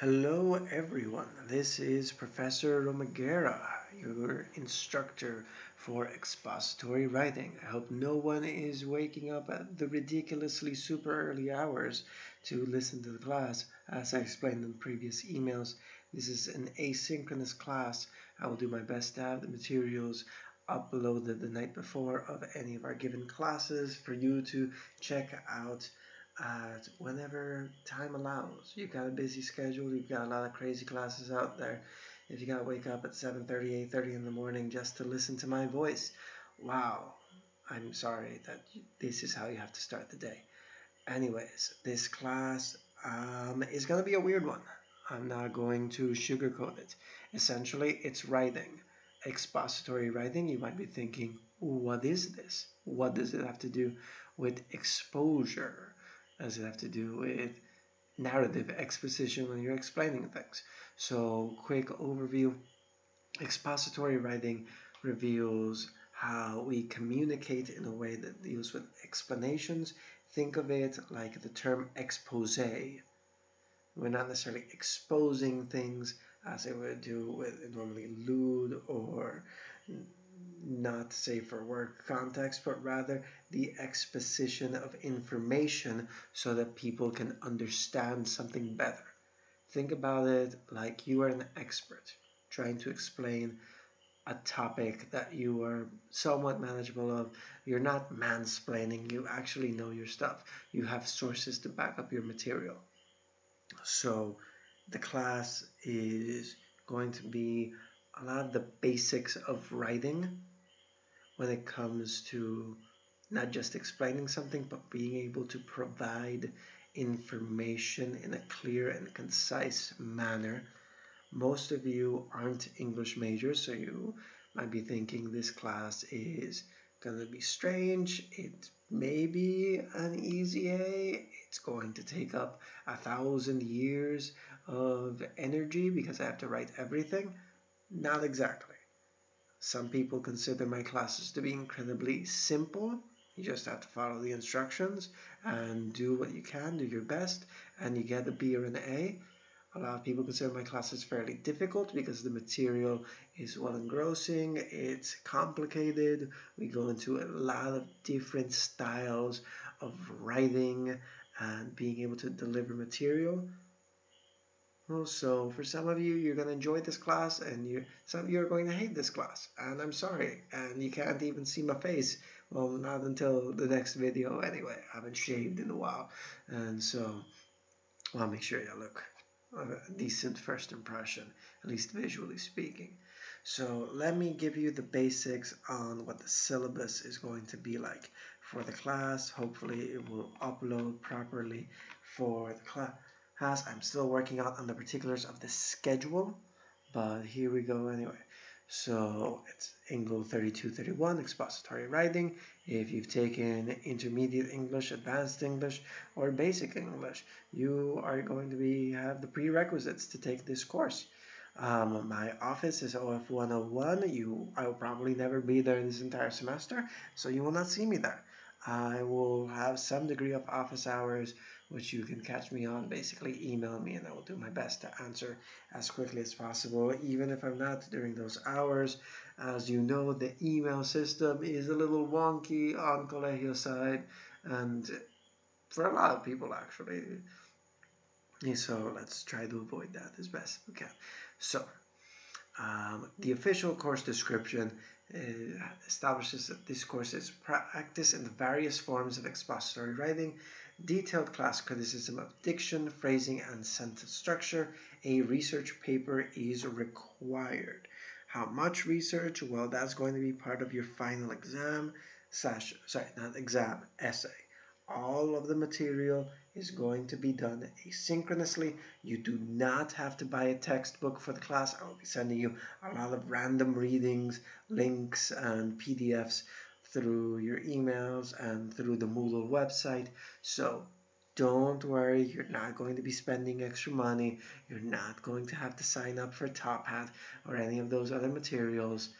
Hello everyone, this is Professor Romagera, your instructor for expository writing. I hope no one is waking up at the ridiculously super early hours to listen to the class. As I explained in previous emails, this is an asynchronous class. I will do my best to have the materials uploaded the night before of any of our given classes for you to check out whenever time allows. You've got a busy schedule, you've got a lot of crazy classes out there. If you gotta wake up at 7:30, 8:30 in the morning just to listen to my voice, wow, I'm sorry that this is how you have to start the day. Anyways, this class um, is gonna be a weird one. I'm not going to sugarcoat it. Essentially, it's writing. Expository writing, you might be thinking, what is this? What does it have to do with exposure? Does it have to do with narrative exposition when you're explaining things. So, quick overview expository writing reveals how we communicate in a way that deals with explanations. Think of it like the term expose. We're not necessarily exposing things as it would do with normally lewd or not safe for work context, but rather the exposition of information so that people can understand something better. Think about it like you are an expert trying to explain a topic that you are somewhat manageable of. You're not mansplaining, you actually know your stuff. You have sources to back up your material. So the class is going to be a lot of the basics of writing when it comes to not just explaining something, but being able to provide information in a clear and concise manner. Most of you aren't English majors, so you might be thinking this class is going to be strange. It may be an easy A. It's going to take up a thousand years of energy because I have to write everything. Not exactly. Some people consider my classes to be incredibly simple. You just have to follow the instructions and do what you can, do your best, and you get a B or an A. A lot of people consider my classes fairly difficult because the material is well engrossing, it's complicated, we go into a lot of different styles of writing and being able to deliver material. So for some of you, you're going to enjoy this class, and you some of you are going to hate this class. And I'm sorry, and you can't even see my face. Well, not until the next video anyway. I haven't shaved in a while, and so I'll make sure you look a decent first impression, at least visually speaking. So let me give you the basics on what the syllabus is going to be like for the class. Hopefully it will upload properly for the class has. I'm still working out on the particulars of the schedule, but here we go anyway. So it's INGL 3231 expository writing. If you've taken intermediate English, advanced English, or basic English, you are going to be have the prerequisites to take this course. Um, my office is OF 101. You, I will probably never be there this entire semester, so you will not see me there. I will have some degree of office hours which you can catch me on. Basically, email me and I will do my best to answer as quickly as possible, even if I'm not during those hours. As you know, the email system is a little wonky on Colegio side, and for a lot of people, actually. So let's try to avoid that as best we can. So, um, the official course description uh, establishes that this course is practice in the various forms of expository writing detailed class criticism of diction, phrasing, and sentence structure, a research paper is required. How much research? Well, that's going to be part of your final exam, slash, sorry, not exam, essay. All of the material is going to be done asynchronously. You do not have to buy a textbook for the class. I will be sending you a lot of random readings, links, and PDFs through your emails and through the Moodle website. So don't worry, you're not going to be spending extra money. You're not going to have to sign up for Top Hat or any of those other materials.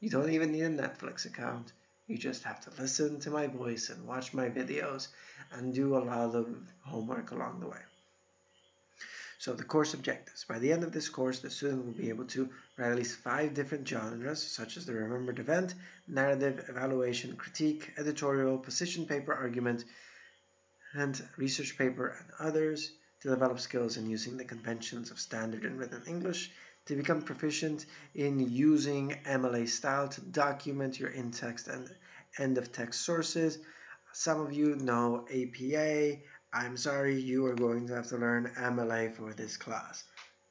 You don't even need a Netflix account. You just have to listen to my voice and watch my videos and do a lot of homework along the way. So the course objectives. By the end of this course, the student will be able to write at least five different genres, such as the remembered event, narrative, evaluation, critique, editorial, position paper argument, and research paper and others to develop skills in using the conventions of standard and written English, to become proficient in using MLA style to document your in-text and end-of-text sources. Some of you know APA. I'm sorry, you are going to have to learn MLA for this class.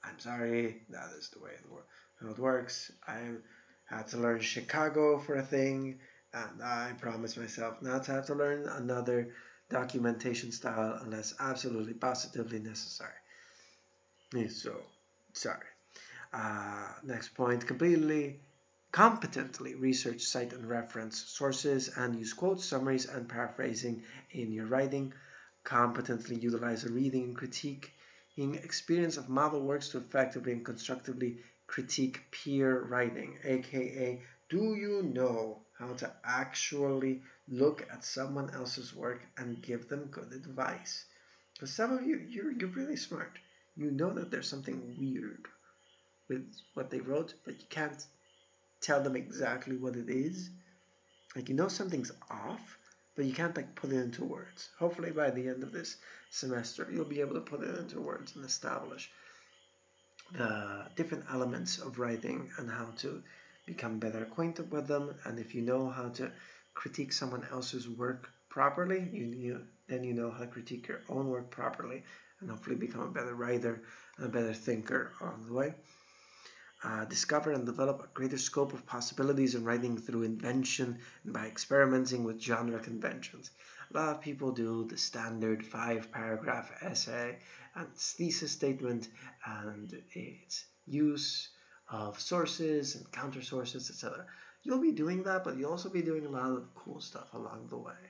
I'm sorry, that is the way it works. I had to learn Chicago for a thing, and I promised myself not to have to learn another documentation style unless absolutely positively necessary. So, sorry. Uh, next point, completely competently research, cite and reference sources and use quotes, summaries and paraphrasing in your writing. Competently utilize a reading and critiquing experience of model works to effectively and constructively critique peer writing, aka do you know how to actually look at someone else's work and give them good advice? Because some of you, you're, you're really smart. You know that there's something weird with what they wrote, but you can't tell them exactly what it is. Like you know something's off, but you can't like put it into words. Hopefully by the end of this semester, you'll be able to put it into words and establish the different elements of writing and how to become better acquainted with them. And if you know how to critique someone else's work properly, you, you then you know how to critique your own work properly and hopefully become a better writer and a better thinker on the way. Uh, discover and develop a greater scope of possibilities in writing through invention and by experimenting with genre conventions. A lot of people do the standard five paragraph essay and thesis statement and its use of sources and counter sources, etc. You'll be doing that, but you'll also be doing a lot of cool stuff along the way.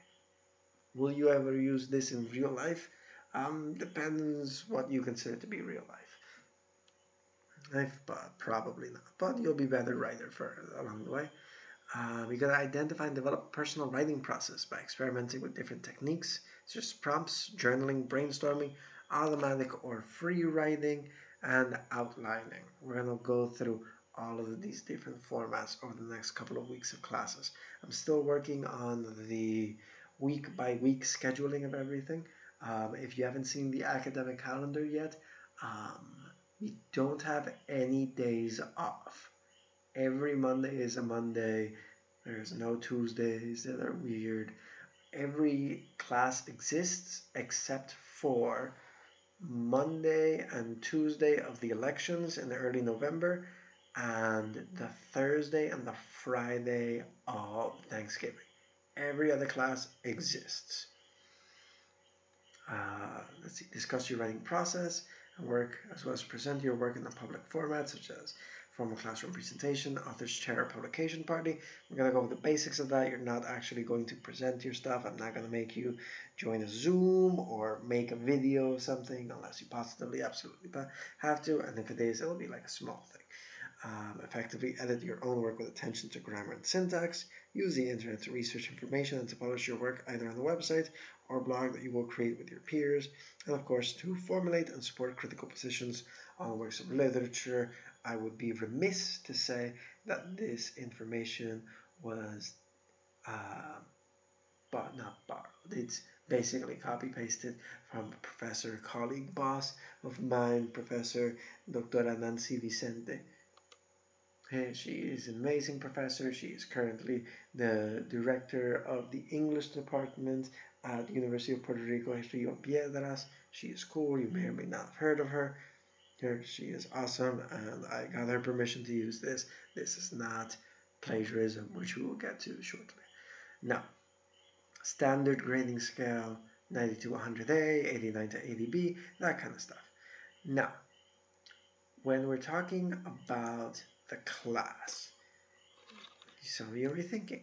Will you ever use this in real life? Um, depends what you consider to be real life. But probably not. But you'll be better writer for along the way. Uh, we gotta identify and develop personal writing process by experimenting with different techniques, such as prompts, journaling, brainstorming, automatic or free writing, and outlining. We're gonna go through all of these different formats over the next couple of weeks of classes. I'm still working on the week by week scheduling of everything. Um, if you haven't seen the academic calendar yet, um, we don't have any days off. Every Monday is a Monday. There's no Tuesdays that are weird. Every class exists except for Monday and Tuesday of the elections in the early November and the Thursday and the Friday of Thanksgiving. Every other class exists. Uh, let's see, discuss your writing process work as well as present your work in a public format such as formal classroom presentation, author's chair, publication party. We're going to go over the basics of that. You're not actually going to present your stuff. I'm not going to make you join a Zoom or make a video of something unless you positively absolutely have to. And if it is, it'll be like a small thing. Um, effectively edit your own work with attention to grammar and syntax. Use the internet to research information and to publish your work either on the website or blog that you will create with your peers. And of course, to formulate and support critical positions on works of literature. I would be remiss to say that this information was uh, but not borrowed. It's basically copy pasted from professor, colleague, boss of mine, Professor Dr. Nancy Vicente And she is an amazing professor. She is currently the director of the English department at the University of Puerto Rico, Rio Piedras. She is cool. You may or may not have heard of her. Here, she is awesome, and I got her permission to use this. This is not plagiarism, which we will get to shortly. Now, standard grading scale 90 to 100A, 89 to 80B, that kind of stuff. Now, when we're talking about the class. Some of you are thinking,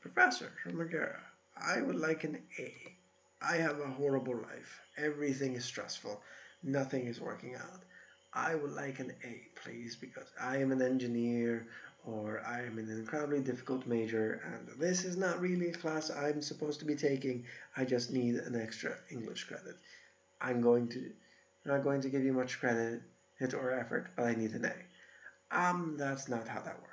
Professor Romagera, I would like an A. I have a horrible life. Everything is stressful. Nothing is working out. I would like an A, please, because I am an engineer or I am in an incredibly difficult major and this is not really a class I'm supposed to be taking. I just need an extra English credit. I'm going to not going to give you much credit or effort, but I need an A. Um, that's not how that works.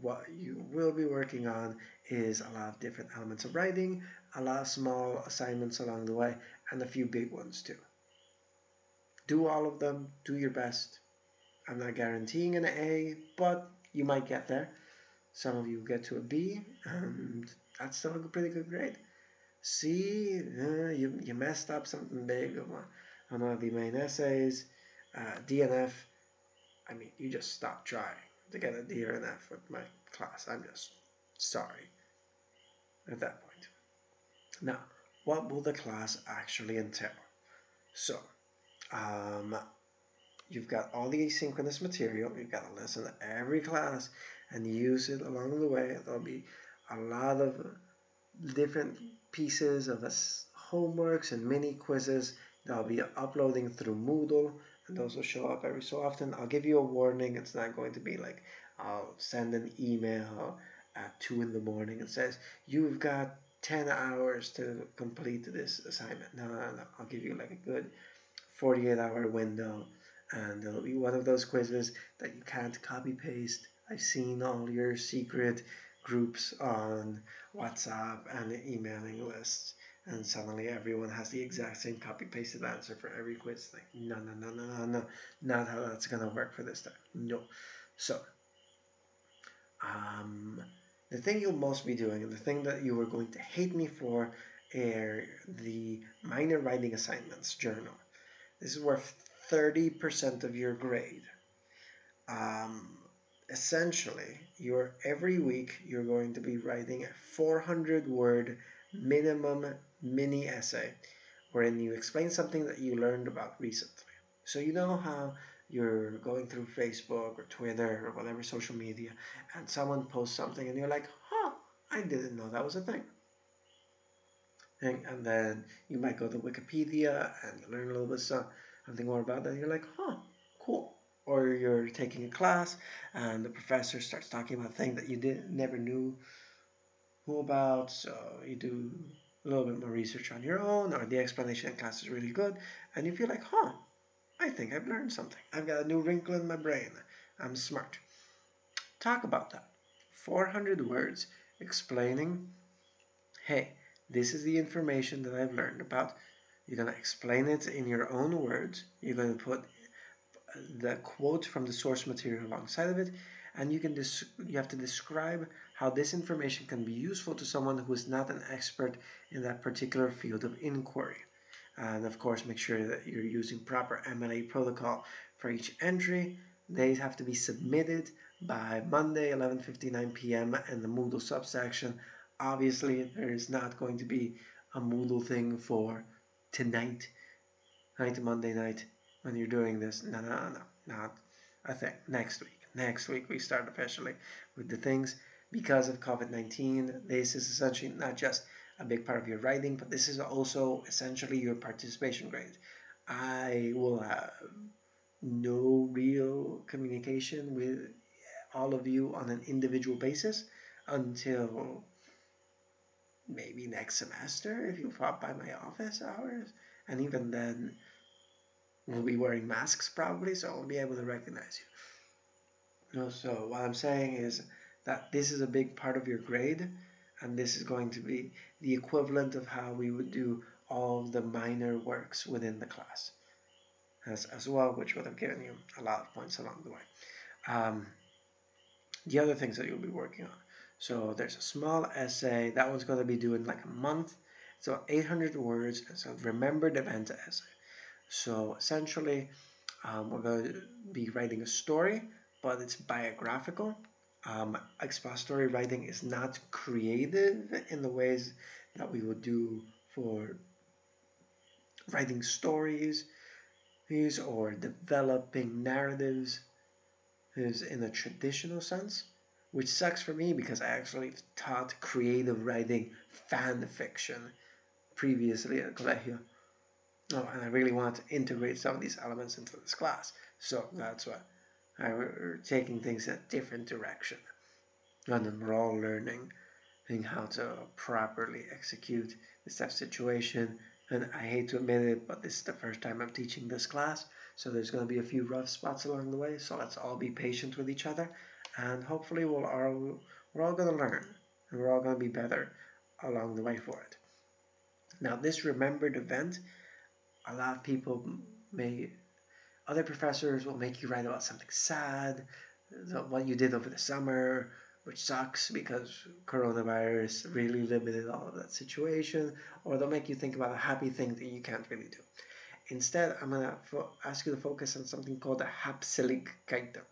What you will be working on is a lot of different elements of writing, a lot of small assignments along the way, and a few big ones too. Do all of them, do your best. I'm not guaranteeing an A, but you might get there. Some of you get to a B, and that's still a pretty good grade. C, uh, you, you messed up something big on one of the main essays. Uh, D and F, I mean, you just stop trying to get a D or an F with my class. I'm just sorry at that point. Now, what will the class actually entail? So, um, you've got all the asynchronous material. You've got to listen to every class and use it along the way. There'll be a lot of different pieces of homeworks and mini quizzes that I'll be uploading through Moodle those will show up every so often. I'll give you a warning. It's not going to be like I'll send an email at 2 in the morning and says, you've got 10 hours to complete this assignment. No, no, no. I'll give you like a good 48 hour window and it'll be one of those quizzes that you can't copy paste. I've seen all your secret groups on WhatsApp and emailing lists and suddenly everyone has the exact same copy pasted answer for every quiz thing. No, no, no, no, no, no. Not how that's going to work for this time. No. So, um, the thing you'll most be doing, and the thing that you are going to hate me for, are the minor writing assignments journal. This is worth 30% of your grade. Um, essentially, you're every week you're going to be writing a 400 word minimum mini essay wherein you explain something that you learned about recently. So you know how you're going through Facebook or Twitter or whatever social media, and someone posts something, and you're like, huh, I didn't know that was a thing. And, then you might go to Wikipedia and learn a little bit something more about that. And you're like, huh, cool. Or you're taking a class and the professor starts talking about a thing that you did never knew who about. So you do a little bit more research on your own, or the explanation in class is really good, and you feel like, huh, I think I've learned something. I've got a new wrinkle in my brain. I'm smart. Talk about that. 400 words explaining, hey, this is the information that I've learned about. You're going to explain it in your own words. You're going to put the quote from the source material alongside of it, and you can you have to describe how this information can be useful to someone who is not an expert in that particular field of inquiry and of course make sure that you're using proper MLA protocol for each entry. They have to be submitted by Monday 11:59 p.m. in the Moodle subsection. Obviously, there is not going to be a Moodle thing for tonight, night Monday night when you're doing this. No, no, no, not a thing. Next week. Next week we start officially with the things because of COVID-19. This is essentially not just a big part of your writing, but this is also essentially your participation grade. I will have no real communication with all of you on an individual basis until maybe next semester if you pop by my office hours. And even then, we'll be wearing masks probably, so I'll be able to recognize you. So what I'm saying is that this is a big part of your grade and this is going to be the equivalent of how we would do all the minor works within the class as, as well, which would have given you a lot of points along the way. Um, the other things that you'll be working on. So there's a small essay. That one's going to be doing like a month. So 800 words. So remembered event essay. So essentially, um, we're going to be writing a story, but it's biographical um, expository writing is not creative in the ways that we would do for writing stories or developing narratives is in a traditional sense, which sucks for me because I actually taught creative writing fan fiction previously at Colegio. Oh, and I really want to integrate some of these elements into this class. So that's why we're taking things a different direction. And then we're all learning how to properly execute this type of situation And I hate to admit it, but this is the first time I'm teaching this class, so there's going to be a few rough spots along the way. So let's all be patient with each other, and hopefully we'll all we're all going to learn, and we're all going to be better along the way for it. Now, this remembered event, a lot of people may, other professors will make you write about something sad, what you did over the summer, which sucks because coronavirus really limited all of that situation, or they'll make you think about a happy thing that you can't really do. Instead, I'm going to ask you to focus on something called a Habseligkeiten.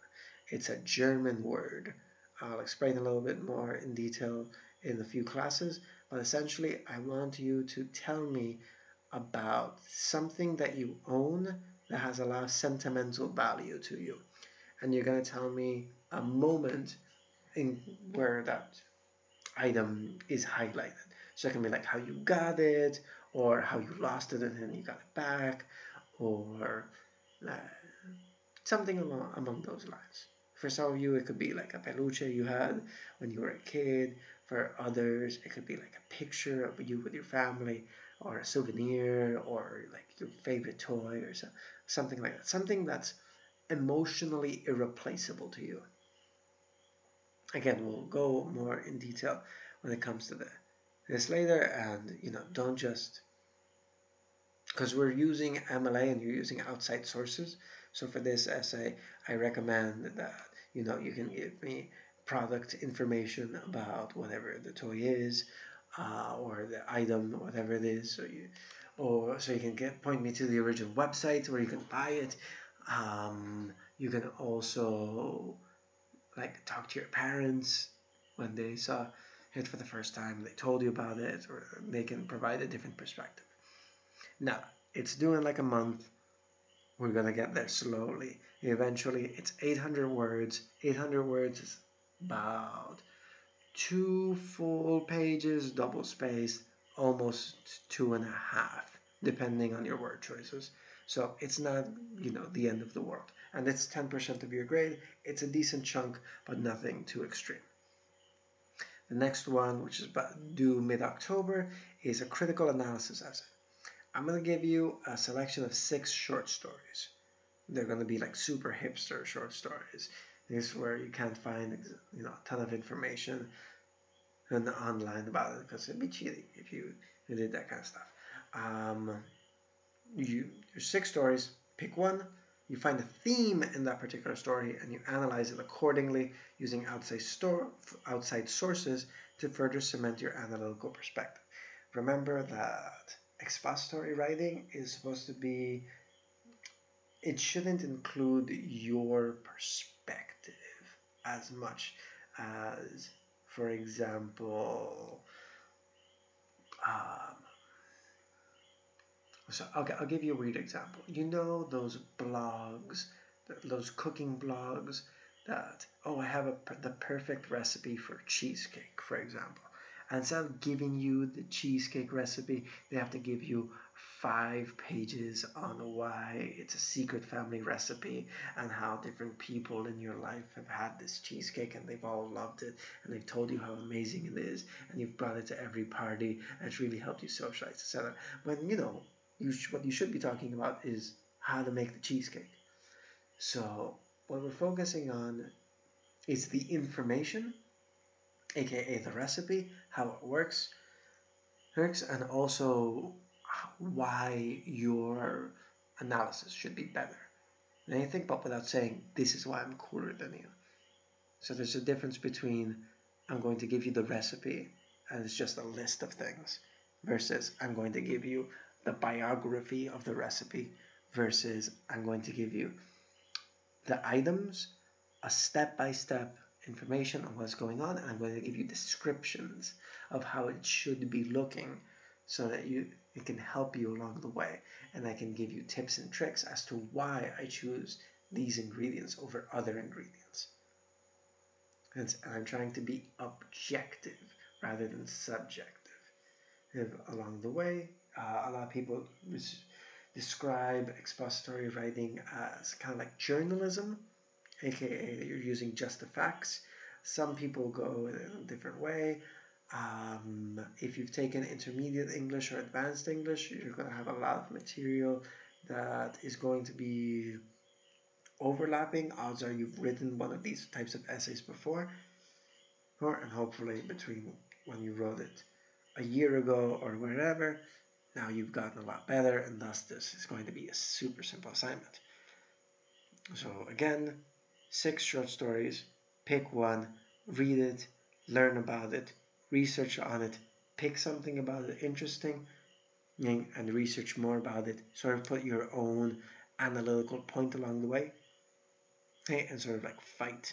It's a German word. I'll explain a little bit more in detail in a few classes, but essentially, I want you to tell me about something that you own that has a lot of sentimental value to you. And you're going to tell me a moment in where that item is highlighted. So it can be like how you got it, or how you lost it and then you got it back, or uh, something along among those lines. For some of you, it could be like a peluche you had when you were a kid. For others, it could be like a picture of you with your family, or a souvenir, or like your favorite toy, or so, something like that. Something that's emotionally irreplaceable to you. Again, we'll go more in detail when it comes to the, this later, and you know, don't just because we're using MLA and you're using outside sources. So for this essay, I recommend that you know you can give me product information about whatever the toy is, uh, or the item, whatever it is. So you, or so you can get point me to the original website where you can buy it. Um, you can also like talk to your parents when they saw it for the first time. They told you about it, or they can provide a different perspective. Now it's doing like a month. We're gonna get there slowly. Eventually, it's 800 words. 800 words is about two full pages, double spaced, almost two and a half, depending on your word choices. So it's not, you know, the end of the world. And it's 10% of your grade. It's a decent chunk, but nothing too extreme. The next one, which is due mid-October, is a critical analysis essay. I'm going to give you a selection of six short stories. They're going to be like super hipster short stories. This is where you can't find you know a ton of information and online about it because it'd be cheating if you, you did that kind of stuff. Um, you there's six stories. Pick one. You find a theme in that particular story and you analyze it accordingly using outside store outside sources to further cement your analytical perspective. Remember that expository writing is supposed to be it shouldn't include your perspective as much as for example um, so okay, I'll give you a weird example. You know those blogs, those cooking blogs that oh I have a, the perfect recipe for cheesecake, for example. And instead of giving you the cheesecake recipe, they have to give you five pages on why it's a secret family recipe and how different people in your life have had this cheesecake and they've all loved it and they've told you how amazing it is and you've brought it to every party and it's really helped you socialize, etc. When you know you what you should be talking about is how to make the cheesecake. So what we're focusing on is the information, aka the recipe, how it works, works, and also why your analysis should be better. And you think about without saying this is why I'm cooler than you. So there's a difference between I'm going to give you the recipe and it's just a list of things versus I'm going to give you the biography of the recipe versus I'm going to give you the items, a step-by-step information on what's going on, and I'm going to give you descriptions of how it should be looking so that you it can help you along the way. And I can give you tips and tricks as to why I choose these ingredients over other ingredients. And I'm trying to be objective rather than subjective. Along the way, uh, a lot of people describe expository writing as kind of like journalism, aka that you're using just the facts. Some people go a different way. Um, if you've taken intermediate English or advanced English, you're going to have a lot of material that is going to be overlapping. Odds are you've written one of these types of essays before, or and hopefully between when you wrote it a year ago or wherever, now you've gotten a lot better, and thus this is going to be a super simple assignment. So again, six short stories, pick one, read it, learn about it, research on it, pick something about it interesting, and research more about it. Sort of put your own analytical point along the way, and sort of like fight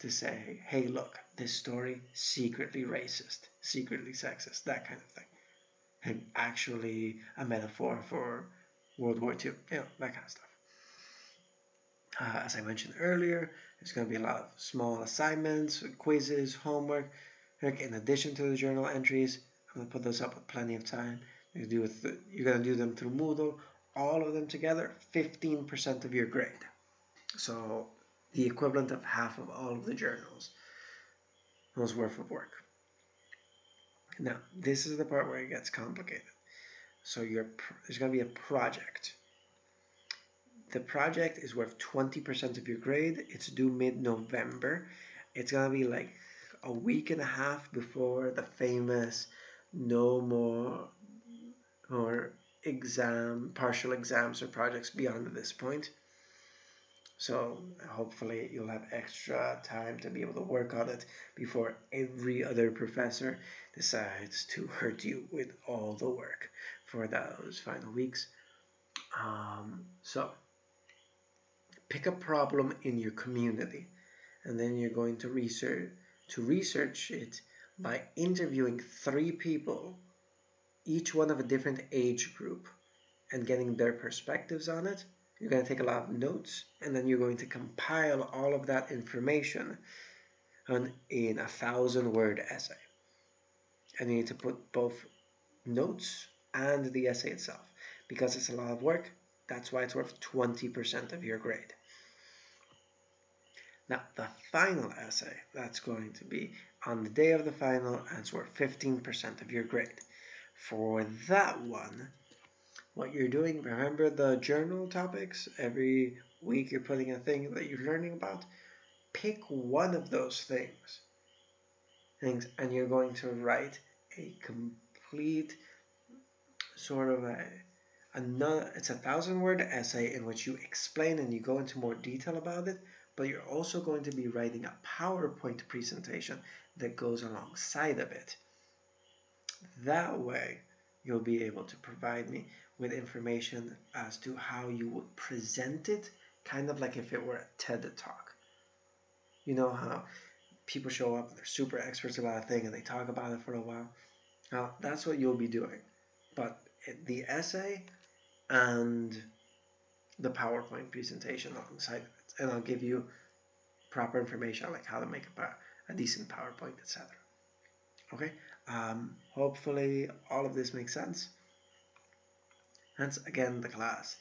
to say, hey, look, this story secretly racist, secretly sexist, that kind of thing, and actually a metaphor for World War II, you know, that kind of stuff. Uh, as I mentioned earlier, there's going to be a lot of small assignments, quizzes, homework, in addition to the journal entries, I'm going to put those up with plenty of time. You do th- you're going to do them through Moodle, all of them together, 15% of your grade. So the equivalent of half of all of the journals was worth of work. Now, this is the part where it gets complicated. So there's going to be a project. The project is worth 20% of your grade. It's due mid-November. It's going to be like a week and a half before the famous no more or exam partial exams or projects beyond this point so hopefully you'll have extra time to be able to work on it before every other professor decides to hurt you with all the work for those final weeks um, so pick a problem in your community and then you're going to research to research it by interviewing three people, each one of a different age group, and getting their perspectives on it. You're going to take a lot of notes, and then you're going to compile all of that information on, in a thousand word essay. And you need to put both notes and the essay itself. Because it's a lot of work, that's why it's worth 20% of your grade. Now, the final essay, that's going to be on the day of the final and it's worth 15% of your grade. For that one, what you're doing, remember the journal topics? Every week you're putting a thing that you're learning about. Pick one of those things, things and you're going to write a complete sort of a another it's a thousand word essay in which you explain and you go into more detail about it but you're also going to be writing a PowerPoint presentation that goes alongside of it. That way, you'll be able to provide me with information as to how you would present it, kind of like if it were a TED Talk. You know how people show up, they're super experts about a thing, and they talk about it for a while. Now, that's what you'll be doing. But the essay and the PowerPoint presentation alongside it. And I'll give you proper information like how to make a, a decent PowerPoint, etc. Okay, um, hopefully all of this makes sense. Hence, again, the class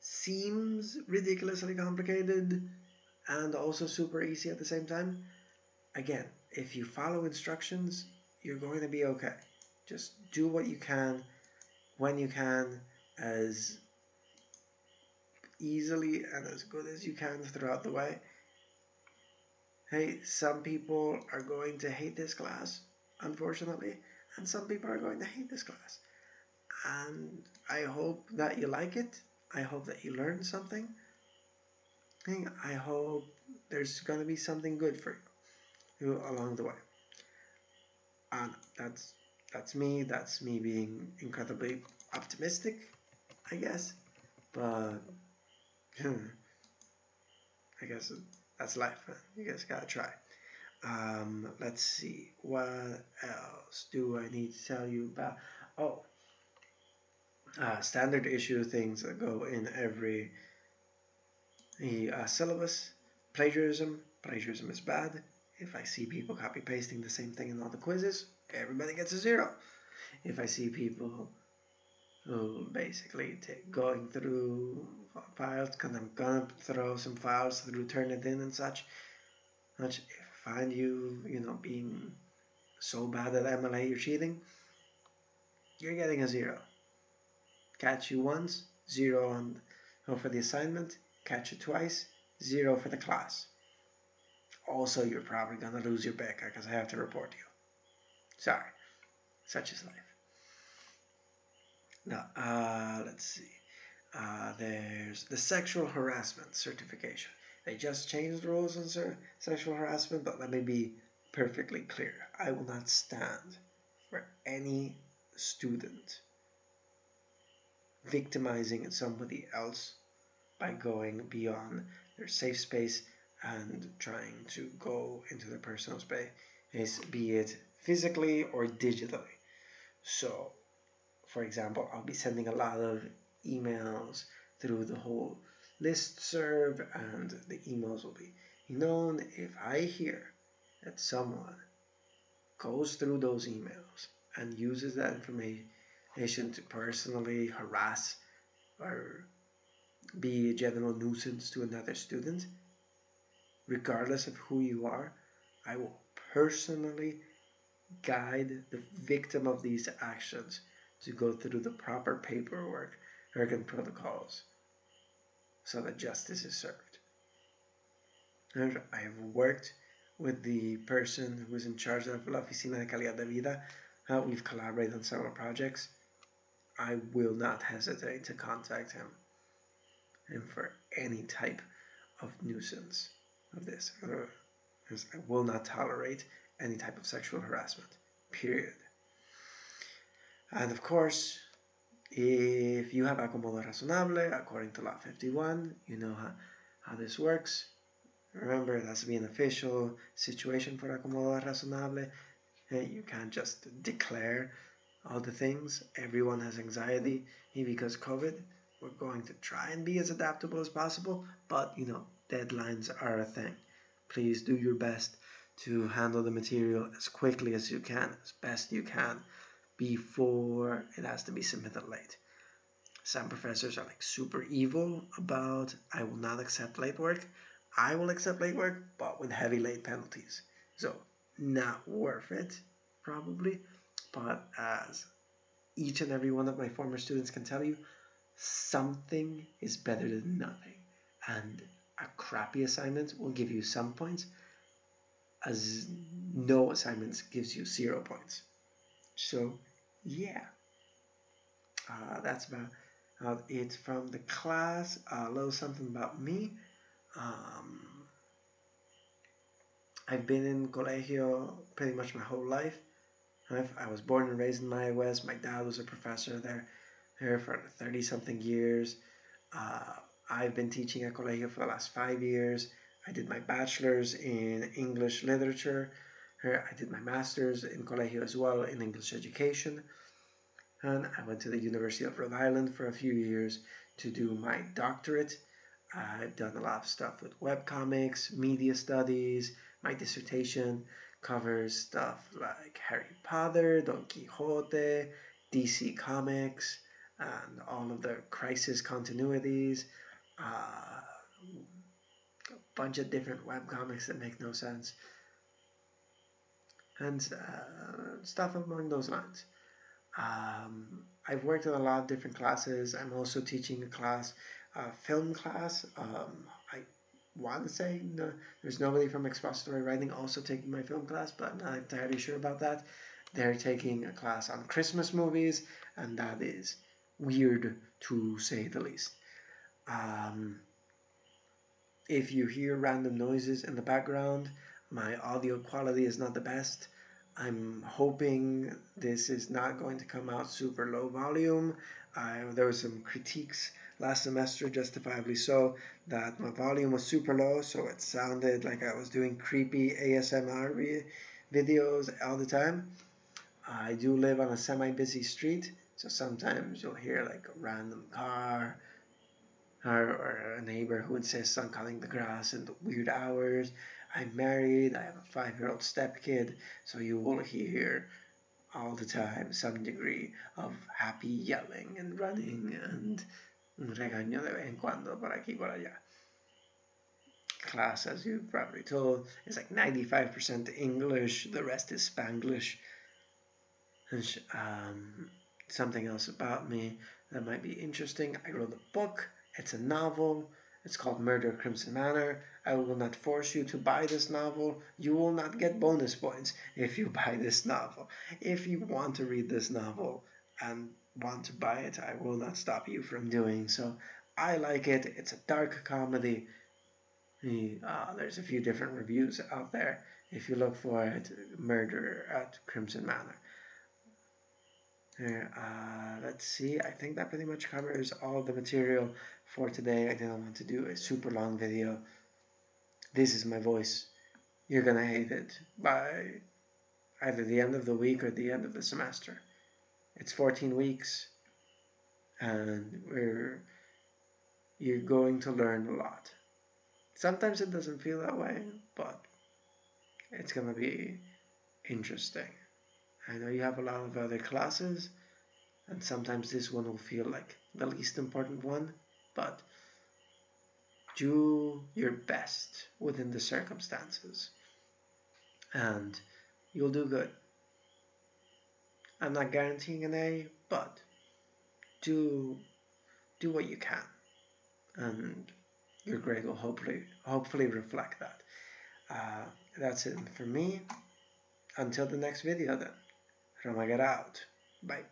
seems ridiculously complicated and also super easy at the same time. Again, if you follow instructions, you're going to be okay. Just do what you can when you can as easily and as good as you can throughout the way. Hey, some people are going to hate this class, unfortunately, and some people are going to hate this class. And I hope that you like it. I hope that you learn something. I hope there's going to be something good for you along the way. And that's that's me. That's me being incredibly optimistic, I guess. But. I guess that's life. You guys gotta try. Um, let's see. What else do I need to tell you about? Oh, uh, standard issue things that go in every uh, syllabus. Plagiarism. Plagiarism is bad. If I see people copy pasting the same thing in all the quizzes, everybody gets a zero. If I see people who basically going through files because I'm gonna throw some files through Turnitin and such. Much if I find you, you know, being so bad at MLA you're cheating, you're getting a zero. Catch you once, zero on oh, for the assignment, catch you twice, zero for the class. Also, you're probably gonna lose your beca because I have to report you. Sorry, such is life. Now, uh, let's see. Uh, there's the sexual harassment certification. They just changed the rules on sexual harassment, but let me be perfectly clear. I will not stand for any student victimizing somebody else by going beyond their safe space and trying to go into their personal space, be it physically or digitally. So, for example, I'll be sending a lot of emails through the whole list serve and the emails will be known if I hear that someone goes through those emails and uses that information to personally harass or be a general nuisance to another student, regardless of who you are, I will personally guide the victim of these actions to go through the proper paperwork and protocols so that justice is served. And I have worked with the person who is in charge of La Oficina de Calidad de Vida. Uh, we've collaborated on several projects. I will not hesitate to contact him and for any type of nuisance of this. Uh, I will not tolerate any type of sexual harassment, period. And of course, if you have acomodo razonable, according to Law 51, you know how, how this works. Remember, it has to be an official situation for acomodo razonable. You can't just declare all the things. Everyone has anxiety because COVID. We're going to try and be as adaptable as possible, but you know, deadlines are a thing. Please do your best to handle the material as quickly as you can, as best you can before it has to be submitted late. Some professors are like super evil about I will not accept late work. I will accept late work, but with heavy late penalties. So not worth it, probably. But as each and every one of my former students can tell you, something is better than nothing. And a crappy assignment will give you some points, as no assignments gives you zero points. So yeah, uh, that's about uh, it from the class. A little something about me. Um, I've been in colegio pretty much my whole life. I've, was born and raised in Mayagüez. My dad was a professor there, there for 30 something years. Uh, I've been teaching at colegio for the last five years. I did my bachelor's in English literature I did my master's in Colegio as well in English education. And I went to the University of Rhode Island for a few years to do my doctorate. I've done a lot of stuff with webcomics, media studies. My dissertation covers stuff like Harry Potter, Don Quixote, DC Comics, and all of the crisis continuities. Uh, a bunch of different webcomics that make no sense and uh, stuff along those lines. Um, I've worked in a lot of different classes. I'm also teaching a class, a film class. Um, want to say no, there's nobody from expository writing also taking my film class, but I'm not entirely sure about that. They're taking a class on Christmas movies, and that is weird to say the least. Um, if you hear random noises in the background, my audio quality is not the best. I'm hoping this is not going to come out super low volume. Uh, there were some critiques last semester, justifiably so, that my volume was super low, so it sounded like I was doing creepy ASMR videos all the time. I do live on a semi-busy street, so sometimes you'll hear like a random car or, or a neighbor who insists on cutting the grass in the weird hours. I'm married, I have a five year old stepkid, so you will hear all the time some degree of happy yelling and running and un regaño de vez cuando por aquí por allá. class, as you've probably told, is like 95% English, the rest is Spanglish. And um, something else about me that might be interesting. I wrote a book, it's a novel. It's called Murder Crimson Manor. I will not force you to buy this novel. You will not get bonus points if you buy this novel. If you want to read this novel and want to buy it, I will not stop you from doing so. I like it. It's a dark comedy. Uh, there's a few different reviews out there. If you look for it, Murder at Crimson Manor. Uh, let's see. I think that pretty much covers all the material for today. I didn't want to do a super long video. This is my voice. You're gonna hate it by either the end of the week or the end of the semester. It's 14 weeks, and we're you're going to learn a lot. Sometimes it doesn't feel that way, but it's gonna be interesting. I know you have a lot of other classes, and sometimes this one will feel like the least important one, but do your best within the circumstances, and you'll do good. I'm not guaranteeing an A, but do do what you can, and your grade will hopefully hopefully reflect that. Uh, that's it for me. Until the next video, then. Roma get out. Bye.